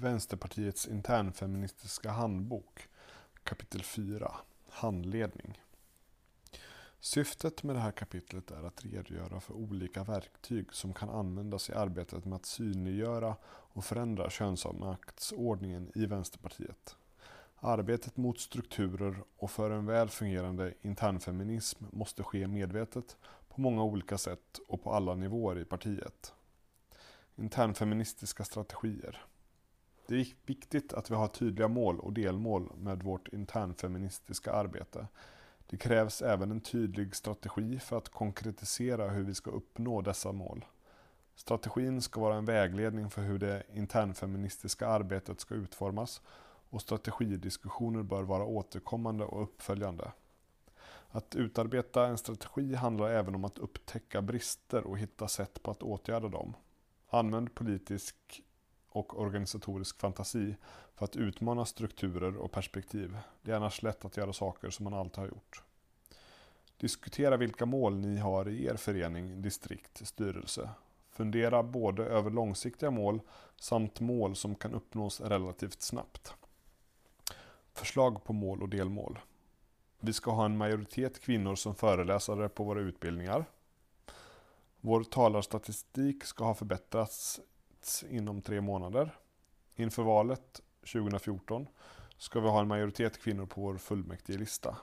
Vänsterpartiets internfeministiska handbok kapitel 4 Handledning Syftet med det här kapitlet är att redogöra för olika verktyg som kan användas i arbetet med att synliggöra och förändra könsmaktsordningen i Vänsterpartiet. Arbetet mot strukturer och för en väl fungerande internfeminism måste ske medvetet på många olika sätt och på alla nivåer i partiet. Internfeministiska strategier det är viktigt att vi har tydliga mål och delmål med vårt internfeministiska arbete. Det krävs även en tydlig strategi för att konkretisera hur vi ska uppnå dessa mål. Strategin ska vara en vägledning för hur det internfeministiska arbetet ska utformas och strategidiskussioner bör vara återkommande och uppföljande. Att utarbeta en strategi handlar även om att upptäcka brister och hitta sätt på att åtgärda dem. Använd politisk och organisatorisk fantasi för att utmana strukturer och perspektiv. Det är annars lätt att göra saker som man alltid har gjort. Diskutera vilka mål ni har i er förening, distrikt, styrelse. Fundera både över långsiktiga mål samt mål som kan uppnås relativt snabbt. Förslag på mål och delmål. Vi ska ha en majoritet kvinnor som föreläsare på våra utbildningar. Vår talarstatistik ska ha förbättrats inom tre månader. Inför valet 2014 ska vi ha en majoritet kvinnor på vår fullmäktigelista.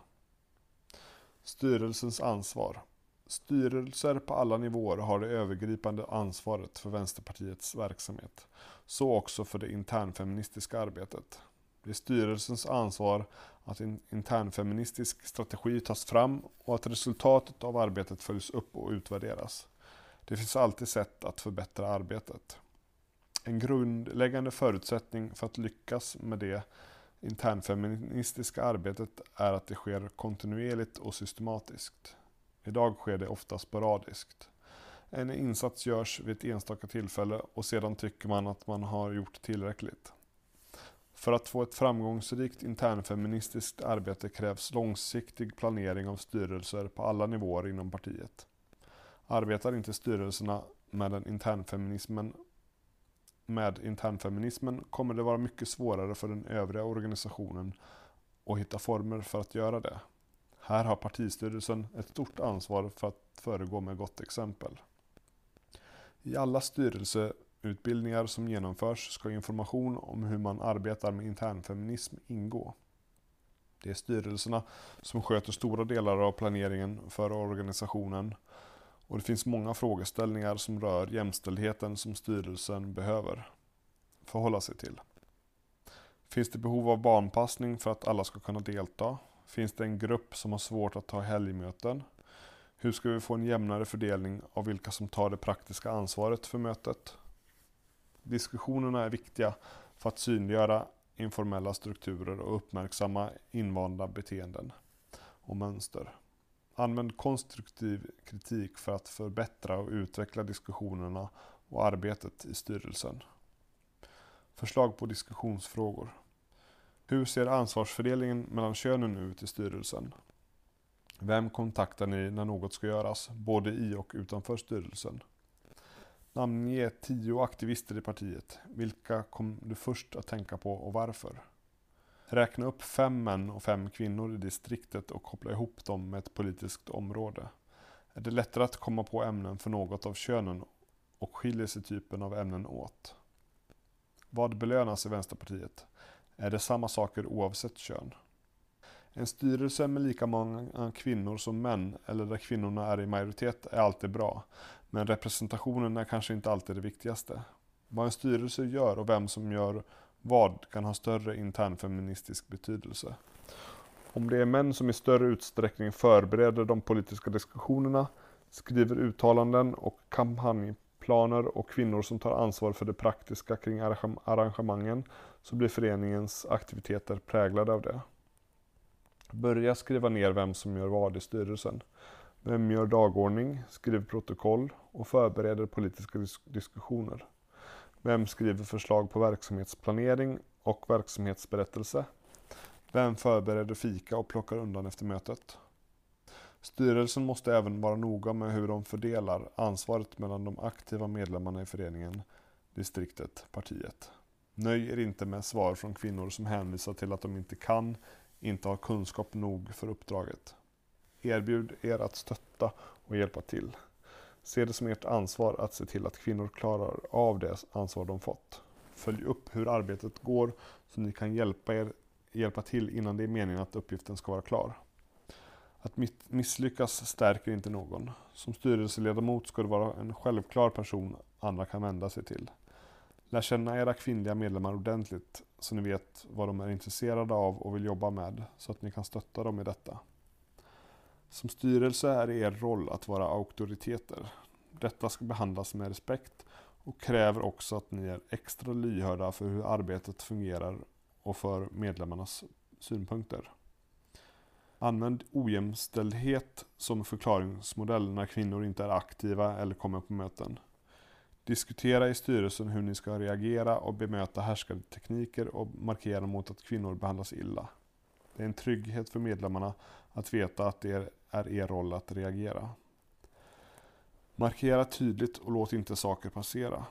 Styrelsens ansvar. Styrelser på alla nivåer har det övergripande ansvaret för Vänsterpartiets verksamhet. Så också för det internfeministiska arbetet. Det är styrelsens ansvar att en internfeministisk strategi tas fram och att resultatet av arbetet följs upp och utvärderas. Det finns alltid sätt att förbättra arbetet. En grundläggande förutsättning för att lyckas med det internfeministiska arbetet är att det sker kontinuerligt och systematiskt. Idag sker det ofta sporadiskt. En insats görs vid ett enstaka tillfälle och sedan tycker man att man har gjort tillräckligt. För att få ett framgångsrikt internfeministiskt arbete krävs långsiktig planering av styrelser på alla nivåer inom partiet. Arbetar inte styrelserna med den internfeminismen med internfeminismen kommer det vara mycket svårare för den övriga organisationen att hitta former för att göra det. Här har partistyrelsen ett stort ansvar för att föregå med gott exempel. I alla styrelseutbildningar som genomförs ska information om hur man arbetar med internfeminism ingå. Det är styrelserna som sköter stora delar av planeringen för organisationen och det finns många frågeställningar som rör jämställdheten som styrelsen behöver förhålla sig till. Finns det behov av barnpassning för att alla ska kunna delta? Finns det en grupp som har svårt att ta helgmöten? Hur ska vi få en jämnare fördelning av vilka som tar det praktiska ansvaret för mötet? Diskussionerna är viktiga för att synliggöra informella strukturer och uppmärksamma invanda beteenden och mönster. Använd konstruktiv kritik för att förbättra och utveckla diskussionerna och arbetet i styrelsen. Förslag på diskussionsfrågor. Hur ser ansvarsfördelningen mellan könen ut i styrelsen? Vem kontaktar ni när något ska göras, både i och utanför styrelsen? Namnge tio aktivister i partiet. Vilka kom du först att tänka på och varför? Räkna upp fem män och fem kvinnor i distriktet och koppla ihop dem med ett politiskt område. Är det lättare att komma på ämnen för något av könen och skiljer sig typen av ämnen åt? Vad belönas i Vänsterpartiet? Är det samma saker oavsett kön? En styrelse med lika många kvinnor som män, eller där kvinnorna är i majoritet, är alltid bra. Men representationen är kanske inte alltid det viktigaste. Vad en styrelse gör och vem som gör vad kan ha större internfeministisk betydelse. Om det är män som i större utsträckning förbereder de politiska diskussionerna, skriver uttalanden och kampanjplaner och kvinnor som tar ansvar för det praktiska kring arrangemangen så blir föreningens aktiviteter präglade av det. Börja skriva ner vem som gör vad i styrelsen. Vem gör dagordning, skriver protokoll och förbereder politiska diskussioner. Vem skriver förslag på verksamhetsplanering och verksamhetsberättelse? Vem förbereder fika och plockar undan efter mötet? Styrelsen måste även vara noga med hur de fördelar ansvaret mellan de aktiva medlemmarna i föreningen, distriktet, partiet. Nöj er inte med svar från kvinnor som hänvisar till att de inte kan, inte har kunskap nog för uppdraget. Erbjud er att stötta och hjälpa till. Se det som ert ansvar att se till att kvinnor klarar av det ansvar de fått. Följ upp hur arbetet går så ni kan hjälpa, er, hjälpa till innan det är meningen att uppgiften ska vara klar. Att misslyckas stärker inte någon. Som styrelseledamot ska du vara en självklar person andra kan vända sig till. Lär känna era kvinnliga medlemmar ordentligt så ni vet vad de är intresserade av och vill jobba med så att ni kan stötta dem i detta. Som styrelse är det er roll att vara auktoriteter. Detta ska behandlas med respekt och kräver också att ni är extra lyhörda för hur arbetet fungerar och för medlemmarnas synpunkter. Använd ojämställdhet som förklaringsmodell när kvinnor inte är aktiva eller kommer på möten. Diskutera i styrelsen hur ni ska reagera och bemöta härskartekniker och markera mot att kvinnor behandlas illa. Det är en trygghet för medlemmarna att veta att det är er roll att reagera. Markera tydligt och låt inte saker passera.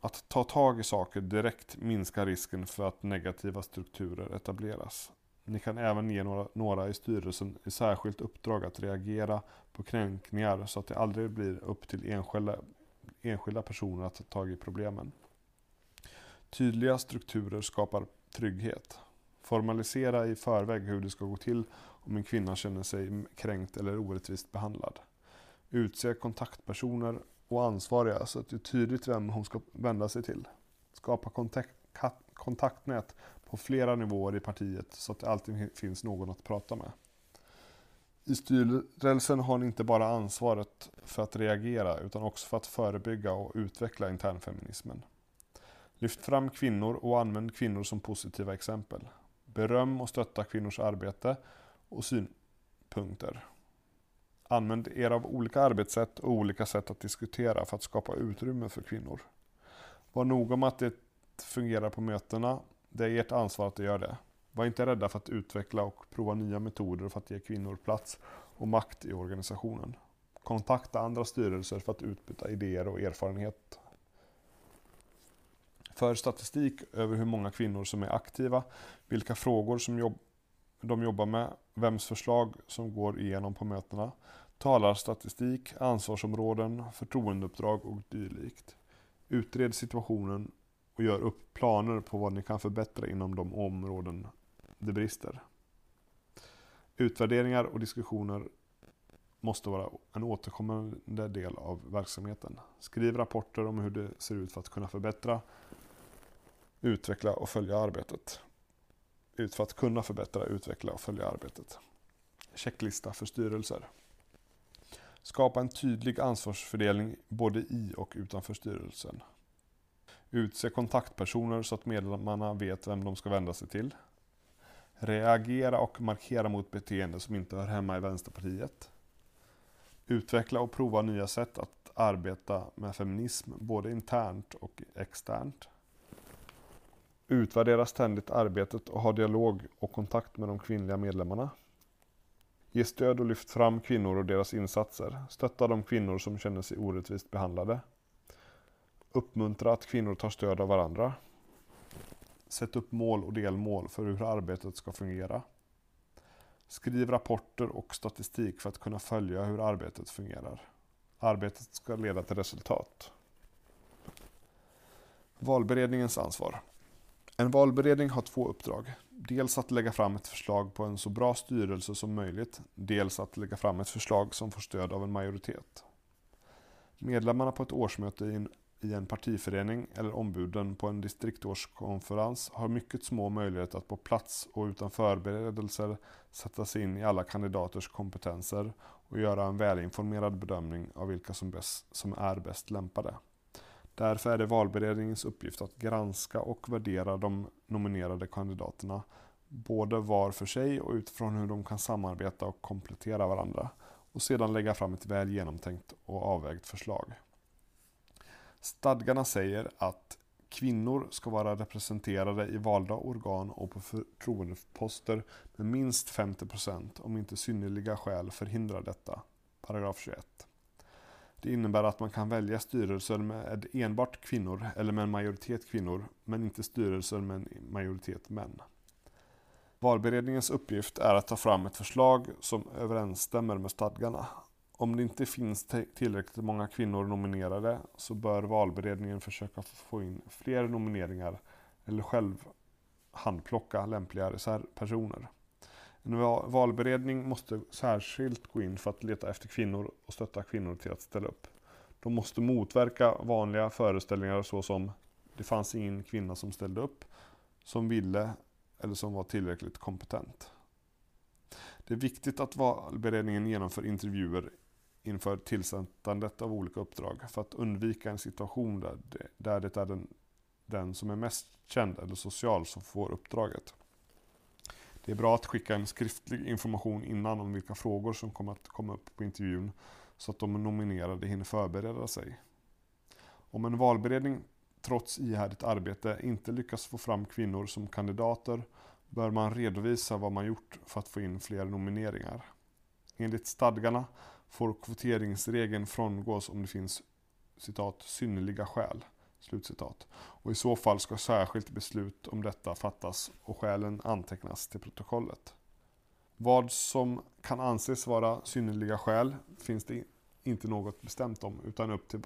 Att ta tag i saker direkt minskar risken för att negativa strukturer etableras. Ni kan även ge några, några i styrelsen i särskilt uppdrag att reagera på kränkningar så att det aldrig blir upp till enskilda, enskilda personer att ta tag i problemen. Tydliga strukturer skapar trygghet. Formalisera i förväg hur det ska gå till om en kvinna känner sig kränkt eller orättvist behandlad. Utse kontaktpersoner och ansvariga så att det är tydligt vem hon ska vända sig till. Skapa kontakt, kontaktnät på flera nivåer i partiet så att det alltid finns någon att prata med. I styrelsen har ni inte bara ansvaret för att reagera utan också för att förebygga och utveckla internfeminismen. Lyft fram kvinnor och använd kvinnor som positiva exempel. Beröm och stötta kvinnors arbete och synpunkter. Använd er av olika arbetssätt och olika sätt att diskutera för att skapa utrymme för kvinnor. Var noga med att det fungerar på mötena. Det är ert ansvar att det gör det. Var inte rädda för att utveckla och prova nya metoder för att ge kvinnor plats och makt i organisationen. Kontakta andra styrelser för att utbyta idéer och erfarenhet. För statistik över hur många kvinnor som är aktiva, vilka frågor som jobb de jobbar med, vems förslag som går igenom på mötena, talarstatistik, ansvarsområden, förtroendeuppdrag och dylikt. Utred situationen och gör upp planer på vad ni kan förbättra inom de områden det brister. Utvärderingar och diskussioner måste vara en återkommande del av verksamheten. Skriv rapporter om hur det ser ut för att kunna förbättra, utveckla och följa arbetet. Ut för att kunna förbättra, utveckla och följa arbetet. Checklista för styrelser. Skapa en tydlig ansvarsfördelning både i och utanför styrelsen. Utse kontaktpersoner så att medlemmarna vet vem de ska vända sig till. Reagera och markera mot beteende som inte hör hemma i Vänsterpartiet. Utveckla och prova nya sätt att arbeta med feminism både internt och externt. Utvärdera ständigt arbetet och ha dialog och kontakt med de kvinnliga medlemmarna. Ge stöd och lyft fram kvinnor och deras insatser. Stötta de kvinnor som känner sig orättvist behandlade. Uppmuntra att kvinnor tar stöd av varandra. Sätt upp mål och delmål för hur arbetet ska fungera. Skriv rapporter och statistik för att kunna följa hur arbetet fungerar. Arbetet ska leda till resultat. Valberedningens ansvar. En valberedning har två uppdrag. Dels att lägga fram ett förslag på en så bra styrelse som möjligt. Dels att lägga fram ett förslag som får stöd av en majoritet. Medlemmarna på ett årsmöte i en, i en partiförening eller ombuden på en distriktårskonferens har mycket små möjligheter att på plats och utan förberedelser sätta sig in i alla kandidaters kompetenser och göra en välinformerad bedömning av vilka som, bäst, som är bäst lämpade. Därför är det valberedningens uppgift att granska och värdera de nominerade kandidaterna, både var för sig och utifrån hur de kan samarbeta och komplettera varandra, och sedan lägga fram ett väl genomtänkt och avvägt förslag. Stadgarna säger att kvinnor ska vara representerade i valda organ och på förtroendeposter med minst 50% om inte synnerliga skäl förhindrar detta. Paragraf 21. Det innebär att man kan välja styrelser med enbart kvinnor eller med en majoritet kvinnor, men inte styrelser med en majoritet män. Valberedningens uppgift är att ta fram ett förslag som överensstämmer med stadgarna. Om det inte finns tillräckligt många kvinnor nominerade så bör valberedningen försöka få in fler nomineringar eller själv handplocka lämpliga reservpersoner. En valberedning måste särskilt gå in för att leta efter kvinnor och stötta kvinnor till att ställa upp. De måste motverka vanliga föreställningar såsom det fanns ingen kvinna som ställde upp, som ville eller som var tillräckligt kompetent. Det är viktigt att valberedningen genomför intervjuer inför tillsättandet av olika uppdrag för att undvika en situation där det, där det är den, den som är mest känd eller social som får uppdraget. Det är bra att skicka en skriftlig information innan om vilka frågor som kommer att komma upp på intervjun så att de nominerade hinner förbereda sig. Om en valberedning trots ihärdigt arbete inte lyckas få fram kvinnor som kandidater bör man redovisa vad man gjort för att få in fler nomineringar. Enligt stadgarna får kvoteringsregeln frångås om det finns citat, synnerliga skäl. Slutcitat. Och i så fall ska särskilt beslut om detta fattas och skälen antecknas till protokollet. Vad som kan anses vara synnerliga skäl finns det inte något bestämt om utan upp till,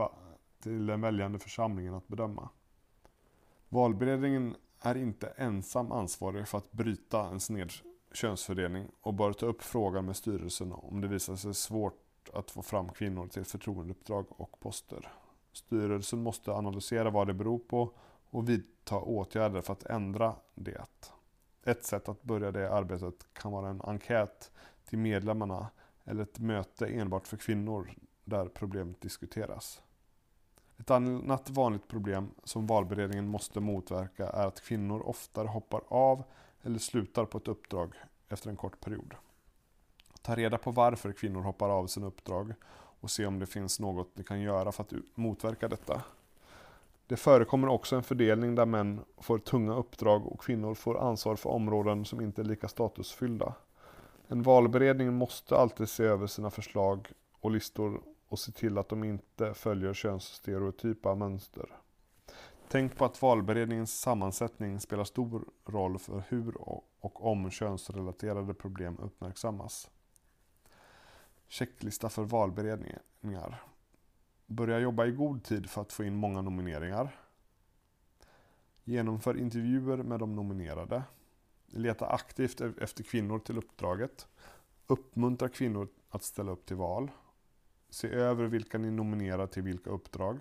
till den väljande församlingen att bedöma. Valberedningen är inte ensam ansvarig för att bryta en sned könsfördelning och bör ta upp frågan med styrelsen om det visar sig svårt att få fram kvinnor till förtroendeuppdrag och poster. Styrelsen måste analysera vad det beror på och vidta åtgärder för att ändra det. Ett sätt att börja det arbetet kan vara en enkät till medlemmarna eller ett möte enbart för kvinnor där problemet diskuteras. Ett annat vanligt problem som valberedningen måste motverka är att kvinnor oftare hoppar av eller slutar på ett uppdrag efter en kort period. Ta reda på varför kvinnor hoppar av sina uppdrag och se om det finns något ni kan göra för att motverka detta. Det förekommer också en fördelning där män får tunga uppdrag och kvinnor får ansvar för områden som inte är lika statusfyllda. En valberedning måste alltid se över sina förslag och listor och se till att de inte följer könsstereotypa mönster. Tänk på att valberedningens sammansättning spelar stor roll för hur och om könsrelaterade problem uppmärksammas. Checklista för valberedningar. Börja jobba i god tid för att få in många nomineringar. Genomför intervjuer med de nominerade. Leta aktivt e- efter kvinnor till uppdraget. Uppmuntra kvinnor att ställa upp till val. Se över vilka ni nominerar till vilka uppdrag.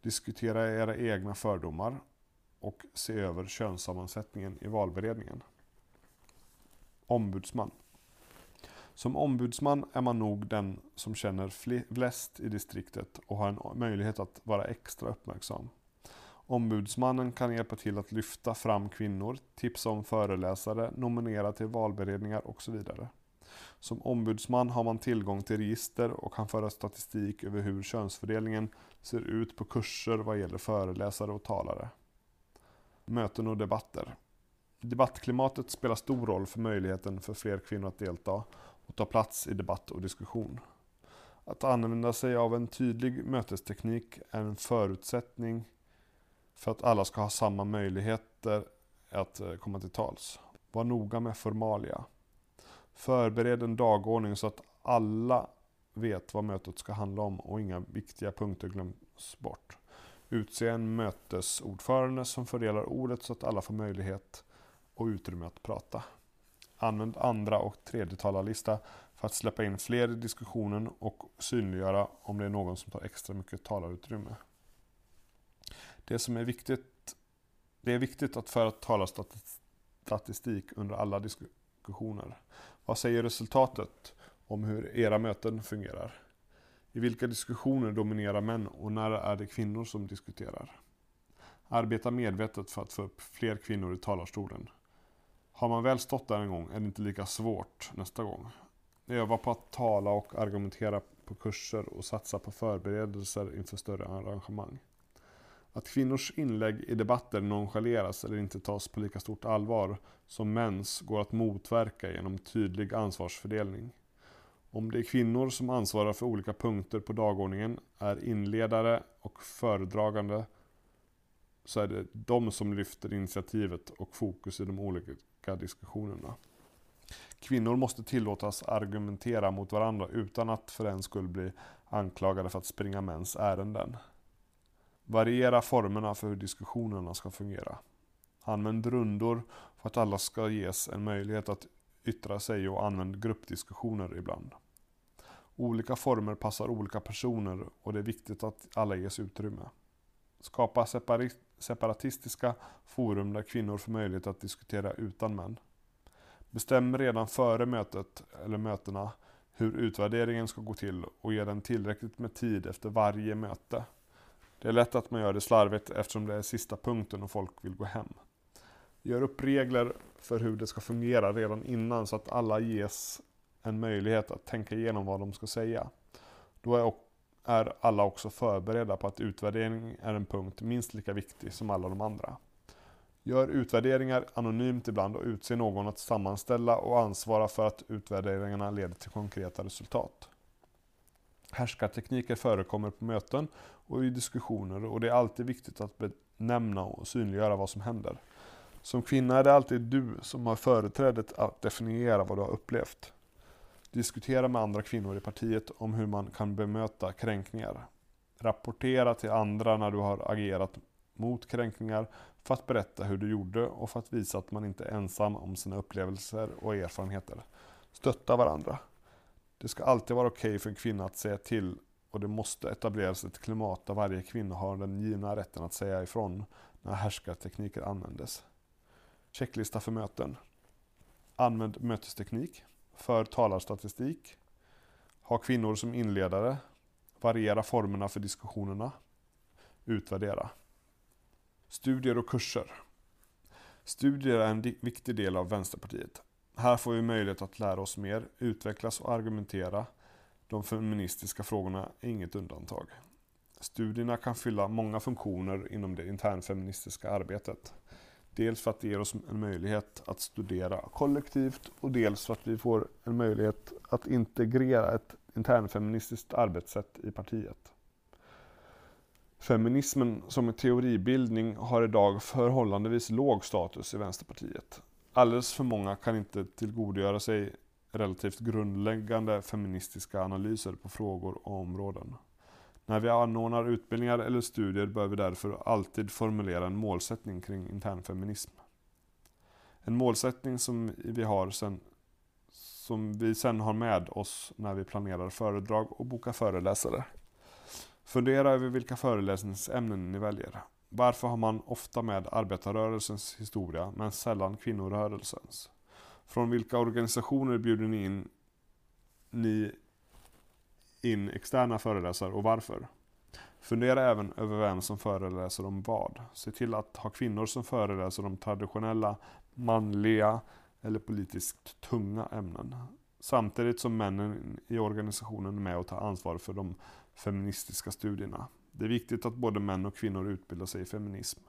Diskutera era egna fördomar och se över könssammansättningen i valberedningen. Ombudsman. Som ombudsman är man nog den som känner flest i distriktet och har en möjlighet att vara extra uppmärksam. Ombudsmannen kan hjälpa till att lyfta fram kvinnor, tipsa om föreläsare, nominera till valberedningar och så vidare. Som ombudsman har man tillgång till register och kan föra statistik över hur könsfördelningen ser ut på kurser vad gäller föreläsare och talare. Möten och debatter. Debattklimatet spelar stor roll för möjligheten för fler kvinnor att delta och ta plats i debatt och diskussion. Att använda sig av en tydlig mötesteknik är en förutsättning för att alla ska ha samma möjligheter att eh, komma till tals. Var noga med formalia. Förbered en dagordning så att alla vet vad mötet ska handla om och inga viktiga punkter glöms bort. Utse en mötesordförande som fördelar ordet så att alla får möjlighet och utrymme att prata. Använd andra och tredje talarlista för att släppa in fler i diskussionen och synliggöra om det är någon som tar extra mycket talarutrymme. Det som är viktigt det är viktigt att föra talarstatistik under alla diskussioner. Vad säger resultatet om hur era möten fungerar? I vilka diskussioner dominerar män och när är det kvinnor som diskuterar? Arbeta medvetet för att få upp fler kvinnor i talarstolen. Har man väl stått där en gång är det inte lika svårt nästa gång. Öva på att tala och argumentera på kurser och satsa på förberedelser inför större arrangemang. Att kvinnors inlägg i debatter nonchaleras eller inte tas på lika stort allvar som mäns går att motverka genom tydlig ansvarsfördelning. Om det är kvinnor som ansvarar för olika punkter på dagordningen, är inledare och föredragande, så är det de som lyfter initiativet och fokus i de olika diskussionerna. Kvinnor måste tillåtas argumentera mot varandra utan att för en skull bli anklagade för att springa mäns ärenden. Variera formerna för hur diskussionerna ska fungera. Använd rundor för att alla ska ges en möjlighet att yttra sig och använd gruppdiskussioner ibland. Olika former passar olika personer och det är viktigt att alla ges utrymme. Skapa separatistiska forum där kvinnor får möjlighet att diskutera utan män. Bestäm redan före mötet eller mötena hur utvärderingen ska gå till och ge den tillräckligt med tid efter varje möte. Det är lätt att man gör det slarvigt eftersom det är sista punkten och folk vill gå hem. Gör upp regler för hur det ska fungera redan innan så att alla ges en möjlighet att tänka igenom vad de ska säga. Då är är alla också förberedda på att utvärdering är en punkt minst lika viktig som alla de andra. Gör utvärderingar anonymt ibland och utse någon att sammanställa och ansvara för att utvärderingarna leder till konkreta resultat. Härskartekniker förekommer på möten och i diskussioner och det är alltid viktigt att benämna och synliggöra vad som händer. Som kvinna är det alltid du som har företrädet att definiera vad du har upplevt. Diskutera med andra kvinnor i partiet om hur man kan bemöta kränkningar. Rapportera till andra när du har agerat mot kränkningar för att berätta hur du gjorde och för att visa att man inte är ensam om sina upplevelser och erfarenheter. Stötta varandra. Det ska alltid vara okej okay för en kvinna att säga till och det måste etableras ett klimat där varje kvinna har den givna rätten att säga ifrån när härskartekniker användes. Checklista för möten. Använd mötesteknik. För talarstatistik. Ha kvinnor som inledare. Variera formerna för diskussionerna. Utvärdera. Studier och kurser. Studier är en viktig del av Vänsterpartiet. Här får vi möjlighet att lära oss mer, utvecklas och argumentera. De feministiska frågorna är inget undantag. Studierna kan fylla många funktioner inom det internfeministiska arbetet. Dels för att det ger oss en möjlighet att studera kollektivt och dels för att vi får en möjlighet att integrera ett internfeministiskt arbetssätt i partiet. Feminismen som teoribildning har idag förhållandevis låg status i Vänsterpartiet. Alldeles för många kan inte tillgodogöra sig relativt grundläggande feministiska analyser på frågor och områden. När vi anordnar utbildningar eller studier bör vi därför alltid formulera en målsättning kring internfeminism. En målsättning som vi, har sen, som vi sen har med oss när vi planerar föredrag och bokar föreläsare. Fundera över vilka föreläsningsämnen ni väljer. Varför har man ofta med arbetarrörelsens historia men sällan kvinnorörelsens? Från vilka organisationer bjuder ni in, ni in externa föreläsare och varför? Fundera även över vem som föreläser om vad. Se till att ha kvinnor som föreläser om traditionella, manliga eller politiskt tunga ämnen. Samtidigt som männen i organisationen är med och tar ansvar för de feministiska studierna. Det är viktigt att både män och kvinnor utbildar sig i feminism.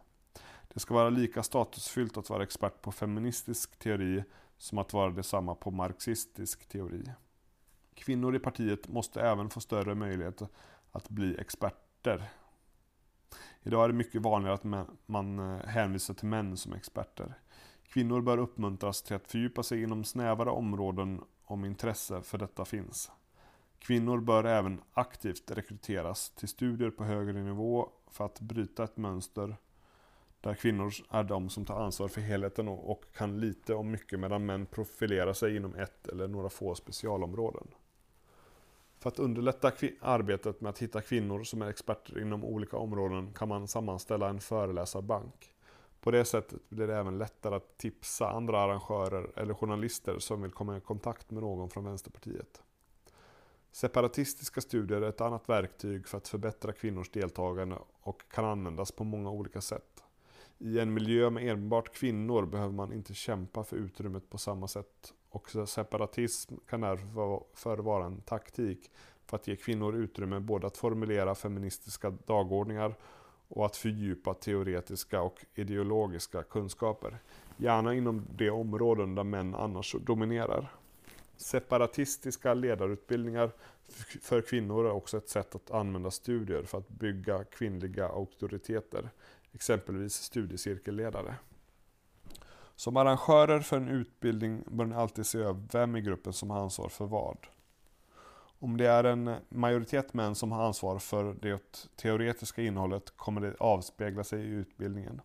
Det ska vara lika statusfyllt att vara expert på feministisk teori som att vara detsamma på marxistisk teori. Kvinnor i partiet måste även få större möjlighet att bli experter. Idag är det mycket vanligare att man eh, hänvisar till män som experter. Kvinnor bör uppmuntras till att fördjupa sig inom snävare områden om intresse för detta finns. Kvinnor bör även aktivt rekryteras till studier på högre nivå för att bryta ett mönster där kvinnor är de som tar ansvar för helheten och kan lite om mycket medan män profilerar sig inom ett eller några få specialområden. För att underlätta arbetet med att hitta kvinnor som är experter inom olika områden kan man sammanställa en föreläsarbank. På det sättet blir det även lättare att tipsa andra arrangörer eller journalister som vill komma i kontakt med någon från Vänsterpartiet. Separatistiska studier är ett annat verktyg för att förbättra kvinnors deltagande och kan användas på många olika sätt. I en miljö med enbart kvinnor behöver man inte kämpa för utrymmet på samma sätt och separatism kan därför vara en taktik för att ge kvinnor utrymme både att formulera feministiska dagordningar och att fördjupa teoretiska och ideologiska kunskaper. Gärna inom de områden där män annars dominerar. Separatistiska ledarutbildningar för kvinnor är också ett sätt att använda studier för att bygga kvinnliga auktoriteter, exempelvis studiecirkelledare. Som arrangörer för en utbildning bör ni alltid se över vem i gruppen som har ansvar för vad. Om det är en majoritet män som har ansvar för det teoretiska innehållet kommer det avspegla sig i utbildningen.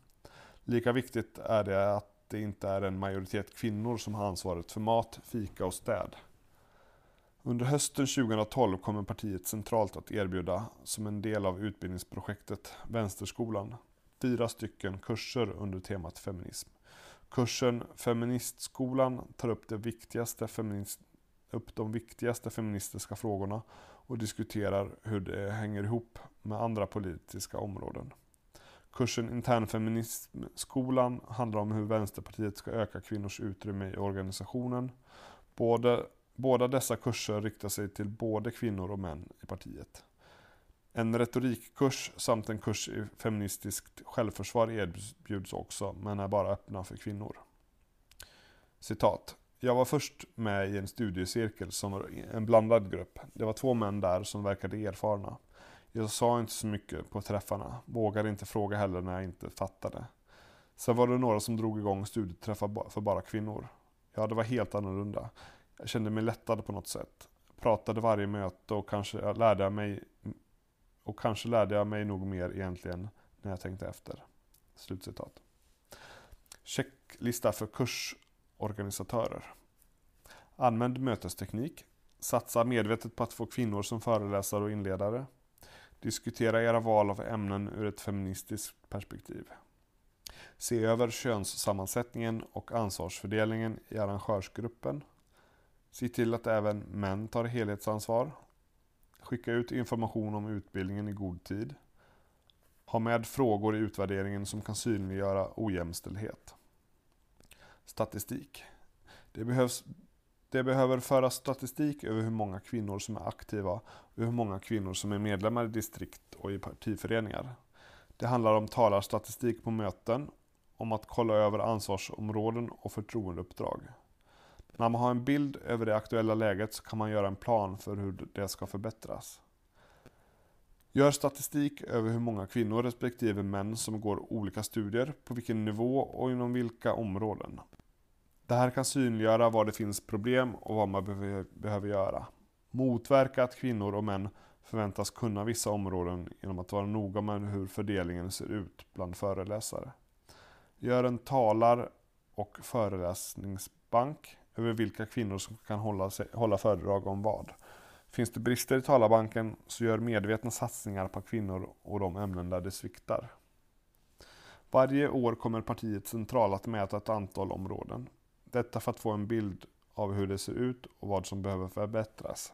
Lika viktigt är det att det inte är en majoritet kvinnor som har ansvaret för mat, fika och städ. Under hösten 2012 kommer partiet centralt att erbjuda, som en del av utbildningsprojektet Vänsterskolan, fyra stycken kurser under temat feminism. Kursen Feministskolan tar upp, det viktigaste feminist, upp de viktigaste feministiska frågorna och diskuterar hur det hänger ihop med andra politiska områden. Kursen Internfeminismskolan handlar om hur Vänsterpartiet ska öka kvinnors utrymme i organisationen. Både, båda dessa kurser riktar sig till både kvinnor och män i partiet. En retorikkurs samt en kurs i feministiskt självförsvar erbjuds också, men är bara öppna för kvinnor. Citat. Jag var först med i en studiecirkel som var en blandad grupp. Det var två män där som verkade erfarna. Jag sa inte så mycket på träffarna, vågade inte fråga heller när jag inte fattade. Sen var det några som drog igång studieträffar för bara kvinnor. Ja, det var helt annorlunda. Jag kände mig lättad på något sätt. Pratade varje möte och kanske lärde jag mig och kanske lärde jag mig nog mer egentligen när jag tänkte efter. Slutcitat. Checklista för kursorganisatörer. Använd mötesteknik. Satsa medvetet på att få kvinnor som föreläsare och inledare. Diskutera era val av ämnen ur ett feministiskt perspektiv. Se över könssammansättningen och ansvarsfördelningen i arrangörsgruppen. Se till att även män tar helhetsansvar. Skicka ut information om utbildningen i god tid. Ha med frågor i utvärderingen som kan synliggöra ojämställdhet. Statistik. Det behövs det behöver föras statistik över hur många kvinnor som är aktiva och hur många kvinnor som är medlemmar i distrikt och i partiföreningar. Det handlar om talarstatistik på möten, om att kolla över ansvarsområden och förtroendeuppdrag. När man har en bild över det aktuella läget så kan man göra en plan för hur det ska förbättras. Gör statistik över hur många kvinnor respektive män som går olika studier, på vilken nivå och inom vilka områden. Det här kan synliggöra var det finns problem och vad man behöver göra. Motverka att kvinnor och män förväntas kunna vissa områden genom att vara noga med hur fördelningen ser ut bland föreläsare. Gör en talar och föreläsningsbank över vilka kvinnor som kan hålla, sig, hålla föredrag om vad. Finns det brister i talarbanken så gör medvetna satsningar på kvinnor och de ämnen där det sviktar. Varje år kommer partiet central att mäta ett antal områden. Detta för att få en bild av hur det ser ut och vad som behöver förbättras.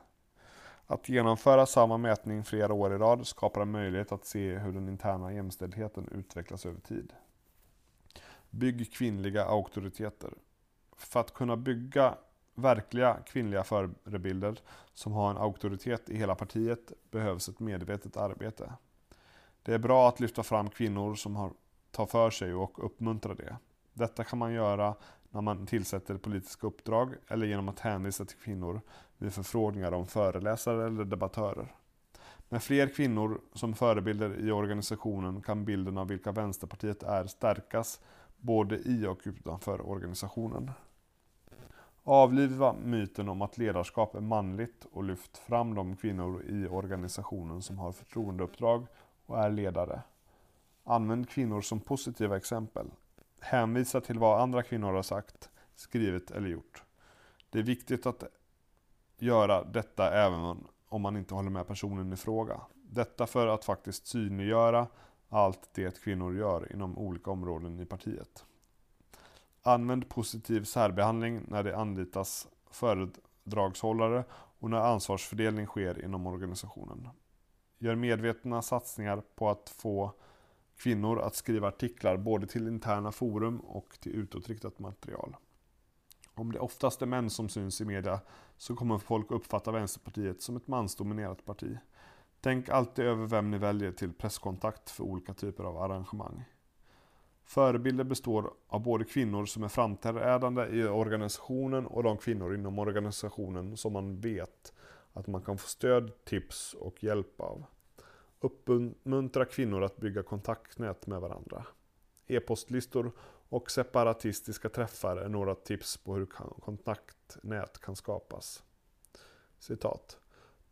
Att genomföra samma mätning flera år i rad skapar en möjlighet att se hur den interna jämställdheten utvecklas över tid. Bygg kvinnliga auktoriteter. För att kunna bygga verkliga kvinnliga förebilder som har en auktoritet i hela partiet behövs ett medvetet arbete. Det är bra att lyfta fram kvinnor som har, tar för sig och uppmuntra det. Detta kan man göra när man tillsätter politiska uppdrag eller genom att hänvisa till kvinnor vid förfrågningar om föreläsare eller debattörer. Med fler kvinnor som förebilder i organisationen kan bilden av vilka Vänsterpartiet är stärkas både i och utanför organisationen. Avliva myten om att ledarskap är manligt och lyft fram de kvinnor i organisationen som har förtroendeuppdrag och är ledare. Använd kvinnor som positiva exempel hänvisa till vad andra kvinnor har sagt, skrivit eller gjort. Det är viktigt att göra detta även om man inte håller med personen i fråga. Detta för att faktiskt synliggöra allt det kvinnor gör inom olika områden i partiet. Använd positiv särbehandling när det anlitas föredragshållare och när ansvarsfördelning sker inom organisationen. Gör medvetna satsningar på att få kvinnor att skriva artiklar både till interna forum och till utåtriktat material. Om det oftast är män som syns i media så kommer folk uppfatta Vänsterpartiet som ett mansdominerat parti. Tänk alltid över vem ni väljer till presskontakt för olika typer av arrangemang. Förebilder består av både kvinnor som är framträdande i organisationen och de kvinnor inom organisationen som man vet att man kan få stöd, tips och hjälp av. Uppmuntra kvinnor att bygga kontaktnät med varandra. E-postlistor och separatistiska träffar är några tips på hur kontaktnät kan skapas. Citat.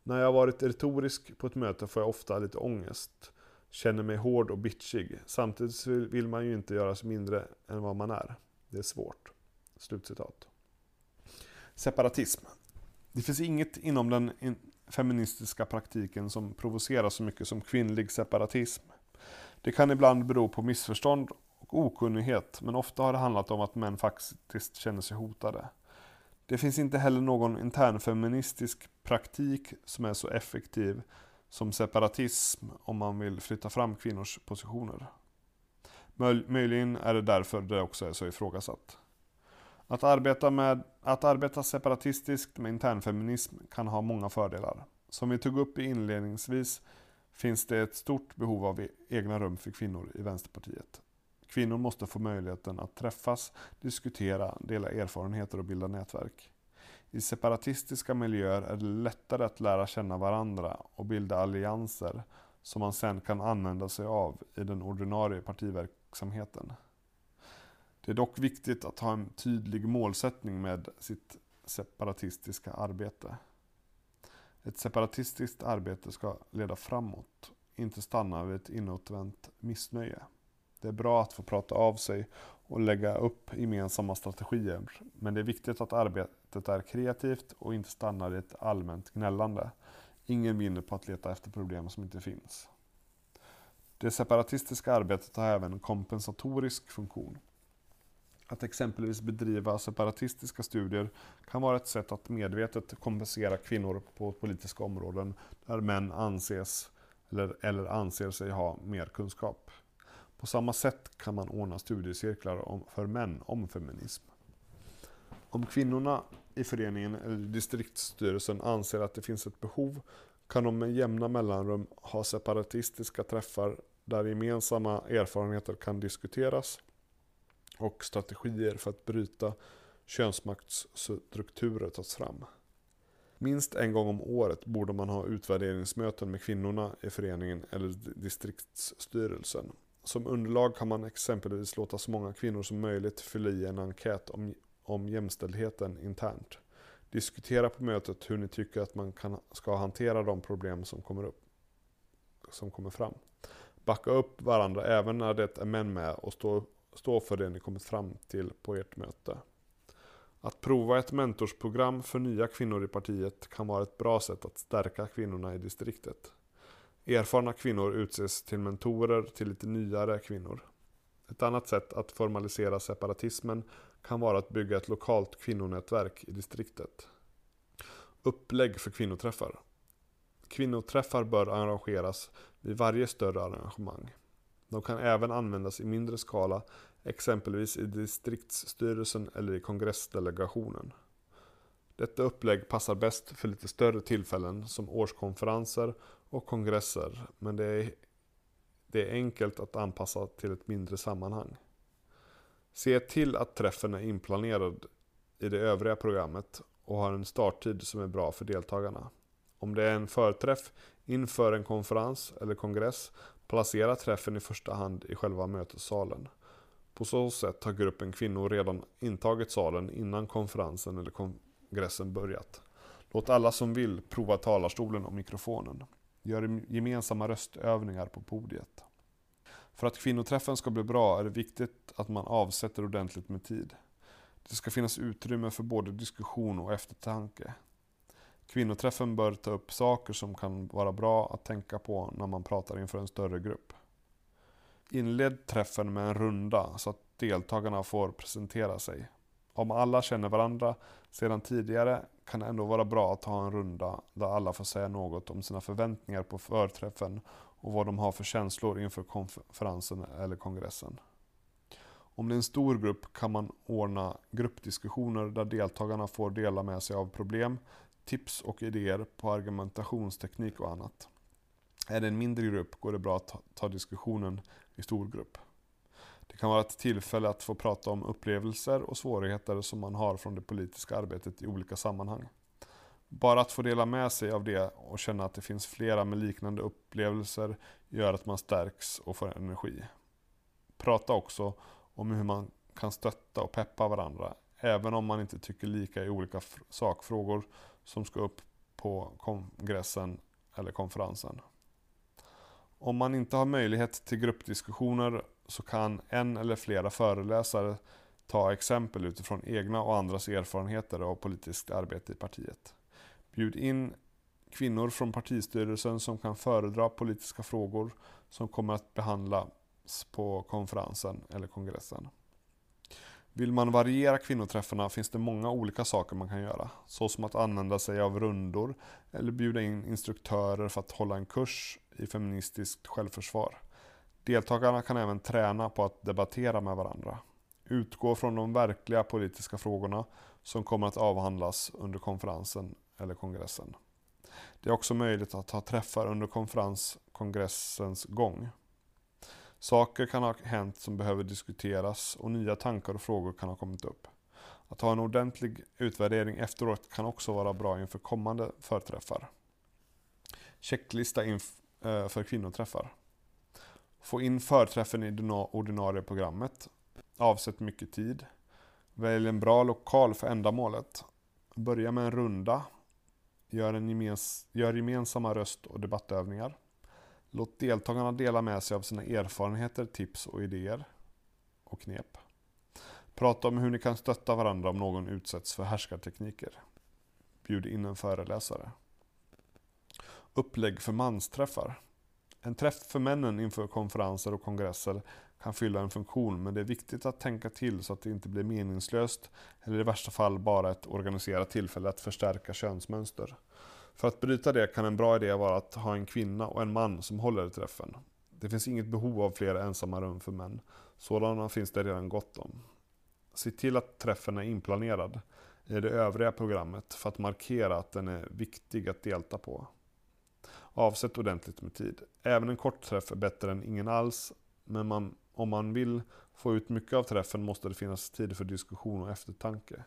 När jag varit retorisk på ett möte får jag ofta lite ångest. Känner mig hård och bitchig. Samtidigt vill man ju inte göras mindre än vad man är. Det är svårt. Slutcitat. Separatism. Det finns inget inom den feministiska praktiken som provocerar så mycket som kvinnlig separatism. Det kan ibland bero på missförstånd och okunnighet, men ofta har det handlat om att män faktiskt känner sig hotade. Det finns inte heller någon internfeministisk praktik som är så effektiv som separatism om man vill flytta fram kvinnors positioner. Möjligen är det därför det också är så ifrågasatt. Att arbeta, med, att arbeta separatistiskt med internfeminism kan ha många fördelar. Som vi tog upp inledningsvis finns det ett stort behov av egna rum för kvinnor i Vänsterpartiet. Kvinnor måste få möjligheten att träffas, diskutera, dela erfarenheter och bilda nätverk. I separatistiska miljöer är det lättare att lära känna varandra och bilda allianser som man sen kan använda sig av i den ordinarie partiverksamheten. Det är dock viktigt att ha en tydlig målsättning med sitt separatistiska arbete. Ett separatistiskt arbete ska leda framåt, inte stanna vid ett inåtvänt missnöje. Det är bra att få prata av sig och lägga upp gemensamma strategier. Men det är viktigt att arbetet är kreativt och inte stannar i ett allmänt gnällande. Ingen vinner på att leta efter problem som inte finns. Det separatistiska arbetet har även en kompensatorisk funktion. Att exempelvis bedriva separatistiska studier kan vara ett sätt att medvetet kompensera kvinnor på politiska områden där män anses eller, eller anser sig ha mer kunskap. På samma sätt kan man ordna studiecirklar för män om feminism. Om kvinnorna i föreningen eller distriktsstyrelsen anser att det finns ett behov kan de med jämna mellanrum ha separatistiska träffar där gemensamma erfarenheter kan diskuteras och strategier för att bryta könsmaktsstrukturer tas fram. Minst en gång om året borde man ha utvärderingsmöten med kvinnorna i föreningen eller distriktsstyrelsen som underlag kan man exempelvis låta så många kvinnor som möjligt fylla i en enkät om, om jämställdheten internt. Diskutera på mötet hur ni tycker att man kan, ska hantera de problem som kommer, upp, som kommer fram. Backa upp varandra även när det är män med och stå, stå för det ni kommit fram till på ert möte. Att prova ett mentorsprogram för nya kvinnor i partiet kan vara ett bra sätt att stärka kvinnorna i distriktet. Erfarna kvinnor utses till mentorer till lite nyare kvinnor. Ett annat sätt att formalisera separatismen kan vara att bygga ett lokalt kvinnonätverk i distriktet. Upplägg för kvinnoträffar. Kvinnoträffar bör arrangeras vid varje större arrangemang. De kan även användas i mindre skala, exempelvis i distriktsstyrelsen eller i kongressdelegationen. Detta upplägg passar bäst för lite större tillfällen som årskonferenser och kongresser, men det är, det är enkelt att anpassa till ett mindre sammanhang. Se till att träffen är inplanerad i det övriga programmet och har en starttid som är bra för deltagarna. Om det är en förträff inför en konferens eller kongress, placera träffen i första hand i själva mötessalen. På så sätt har gruppen kvinnor redan intagit salen innan konferensen eller kongressen börjat. Låt alla som vill prova talarstolen och mikrofonen. Gör gemensamma röstövningar på podiet. För att kvinnoträffen ska bli bra är det viktigt att man avsätter ordentligt med tid. Det ska finnas utrymme för både diskussion och eftertanke. Kvinnoträffen bör ta upp saker som kan vara bra att tänka på när man pratar inför en större grupp. Inled träffen med en runda så att deltagarna får presentera sig. Om alla känner varandra sedan tidigare kan det ändå vara bra att ha en runda där alla får säga något om sina förväntningar på förträffen och vad de har för känslor inför konferensen eller kongressen. Om det är en stor grupp kan man ordna gruppdiskussioner där deltagarna får dela med sig av problem, tips och idéer på argumentationsteknik och annat. Är det en mindre grupp går det bra att ta diskussionen i stor grupp. Det kan vara ett tillfälle att få prata om upplevelser och svårigheter som man har från det politiska arbetet i olika sammanhang. Bara att få dela med sig av det och känna att det finns flera med liknande upplevelser gör att man stärks och får energi. Prata också om hur man kan stötta och peppa varandra, även om man inte tycker lika i olika sakfrågor som ska upp på kongressen eller konferensen. Om man inte har möjlighet till gruppdiskussioner så kan en eller flera föreläsare ta exempel utifrån egna och andras erfarenheter av politiskt arbete i partiet. Bjud in kvinnor från partistyrelsen som kan föredra politiska frågor som kommer att behandlas på konferensen eller kongressen. Vill man variera kvinnoträffarna finns det många olika saker man kan göra. Såsom att använda sig av rundor eller bjuda in instruktörer för att hålla en kurs i feministiskt självförsvar. Deltagarna kan även träna på att debattera med varandra. Utgå från de verkliga politiska frågorna som kommer att avhandlas under konferensen eller kongressen. Det är också möjligt att ha träffar under konferens kongressens gång. Saker kan ha hänt som behöver diskuteras och nya tankar och frågor kan ha kommit upp. Att ha en ordentlig utvärdering efteråt kan också vara bra inför kommande förträffar. Checklista inf eh, för kvinnoträffar. Få in förträffen i det ordinarie programmet. Avsätt mycket tid. Välj en bra lokal för ändamålet. Börja med en runda. Gör, en gemens gör gemensamma röst och debattövningar. Låt deltagarna dela med sig av sina erfarenheter, tips och idéer och knep. Prata om hur ni kan stötta varandra om någon utsätts för härskartekniker. Bjud in en föreläsare. Upplägg för mansträffar. En träff för männen inför konferenser och kongresser kan fylla en funktion men det är viktigt att tänka till så att det inte blir meningslöst eller i värsta fall bara ett organiserat tillfälle att förstärka könsmönster. För att bryta det kan en bra idé vara att ha en kvinna och en man som håller i träffen. Det finns inget behov av fler ensamma rum för män. Sådana finns det redan gott om. Se till att träffen är inplanerad i det övriga programmet för att markera att den är viktig att delta på. Avsätt ordentligt med tid. Även en kort träff är bättre än ingen alls, men man, om man vill få ut mycket av träffen måste det finnas tid för diskussion och eftertanke.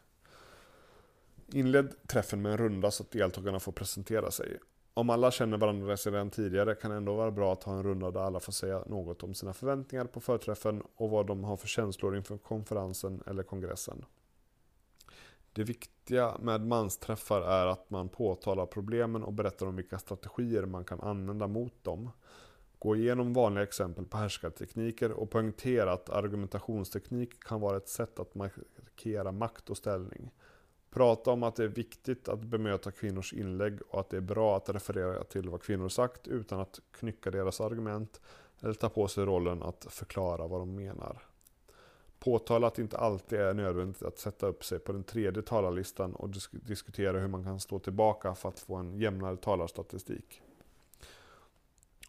Inled träffen med en runda så att deltagarna får presentera sig. Om alla känner varandra sedan tidigare kan det ändå vara bra att ha en runda där alla får säga något om sina förväntningar på förträffen och vad de har för känslor inför konferensen eller kongressen. Det viktiga med mansträffar är att man påtalar problemen och berättar om vilka strategier man kan använda mot dem. Gå igenom vanliga exempel på härskartekniker och poängtera att argumentationsteknik kan vara ett sätt att markera makt och ställning. Prata om att det är viktigt att bemöta kvinnors inlägg och att det är bra att referera till vad kvinnor sagt utan att knycka deras argument eller ta på sig rollen att förklara vad de menar. Påtala att det inte alltid är nödvändigt att sätta upp sig på den tredje talarlistan och disk diskutera hur man kan stå tillbaka för att få en jämnare talarstatistik.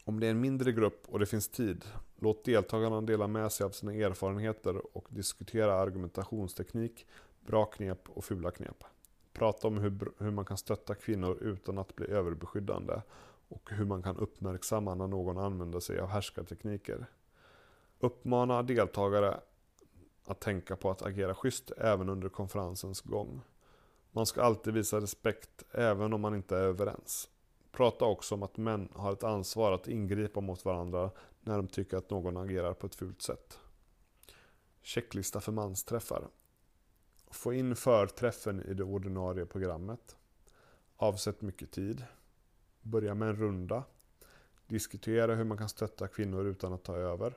Om det är en mindre grupp och det finns tid, låt deltagarna dela med sig av sina erfarenheter och diskutera argumentationsteknik Bra knep och fula knep. Prata om hur, hur man kan stötta kvinnor utan att bli överbeskyddande och hur man kan uppmärksamma när någon använder sig av härskartekniker. Uppmana deltagare att tänka på att agera schysst även under konferensens gång. Man ska alltid visa respekt även om man inte är överens. Prata också om att män har ett ansvar att ingripa mot varandra när de tycker att någon agerar på ett fult sätt. Checklista för mansträffar. Få in förträffen i det ordinarie programmet. Avsätt mycket tid. Börja med en runda. Diskutera hur man kan stötta kvinnor utan att ta över.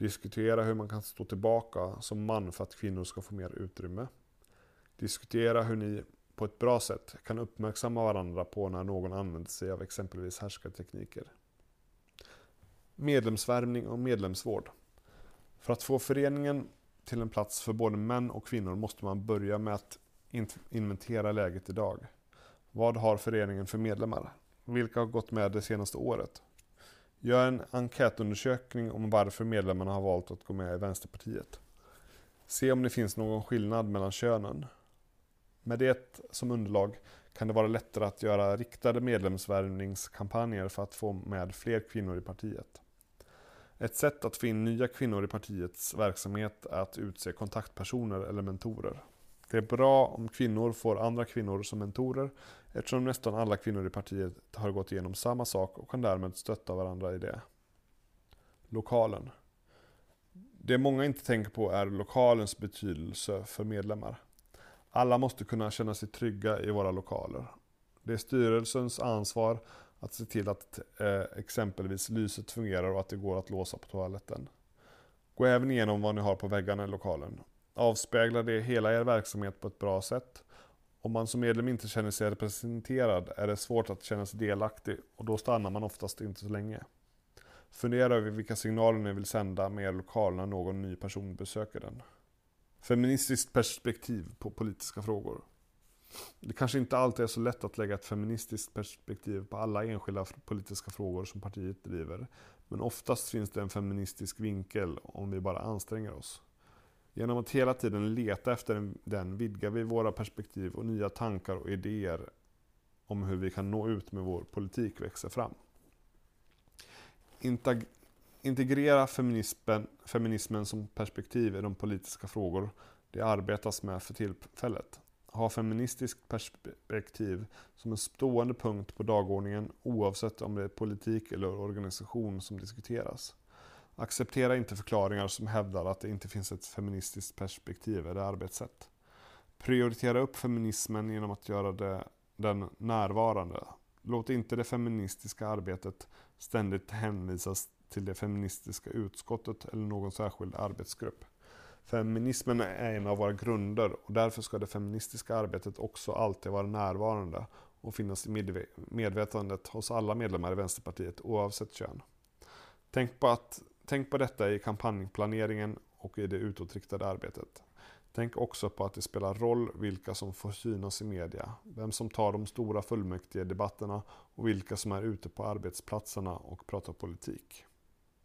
Diskutera hur man kan stå tillbaka som man för att kvinnor ska få mer utrymme. Diskutera hur ni på ett bra sätt kan uppmärksamma varandra på när någon använder sig av exempelvis härskartekniker. Medlemsvärvning och medlemsvård. För att få föreningen till en plats för både män och kvinnor måste man börja med att inventera läget idag. Vad har föreningen för medlemmar? Vilka har gått med det senaste året? Gör en enkätundersökning om varför medlemmarna har valt att gå med i Vänsterpartiet. Se om det finns någon skillnad mellan könen. Med det som underlag kan det vara lättare att göra riktade medlemsvärvningskampanjer för att få med fler kvinnor i partiet. Ett sätt att få in nya kvinnor i partiets verksamhet är att utse kontaktpersoner eller mentorer. Det är bra om kvinnor får andra kvinnor som mentorer eftersom nästan alla kvinnor i partiet har gått igenom samma sak och kan därmed stötta varandra i det. Lokalen. Det många inte tänker på är lokalens betydelse för medlemmar. Alla måste kunna känna sig trygga i våra lokaler. Det är styrelsens ansvar att se till att eh, exempelvis lyset fungerar och att det går att låsa på toaletten. Gå även igenom vad ni har på väggarna i lokalen. Avspeglar det hela er verksamhet på ett bra sätt? Om man som medlem inte känner sig representerad är det svårt att känna sig delaktig och då stannar man oftast inte så länge. Fundera över vilka signaler ni vill sända med er lokal när någon ny person besöker den. Feministiskt perspektiv på politiska frågor. Det kanske inte alltid är så lätt att lägga ett feministiskt perspektiv på alla enskilda politiska frågor som partiet driver. Men oftast finns det en feministisk vinkel om vi bara anstränger oss. Genom att hela tiden leta efter den vidgar vi våra perspektiv och nya tankar och idéer om hur vi kan nå ut med vår politik växer fram. Integrera feminismen, feminismen som perspektiv i de politiska frågor det arbetas med för tillfället. Ha feministiskt perspektiv som en stående punkt på dagordningen oavsett om det är politik eller organisation som diskuteras. Acceptera inte förklaringar som hävdar att det inte finns ett feministiskt perspektiv eller arbetssätt. Prioritera upp feminismen genom att göra det, den närvarande. Låt inte det feministiska arbetet ständigt hänvisas till det feministiska utskottet eller någon särskild arbetsgrupp. Feminismen är en av våra grunder och därför ska det feministiska arbetet också alltid vara närvarande och finnas i medvetandet hos alla medlemmar i Vänsterpartiet oavsett kön. Tänk på, att, tänk på detta i kampanjplaneringen och i det utåtriktade arbetet. Tänk också på att det spelar roll vilka som får synas i media, vem som tar de stora fullmäktige debatterna och vilka som är ute på arbetsplatserna och pratar politik.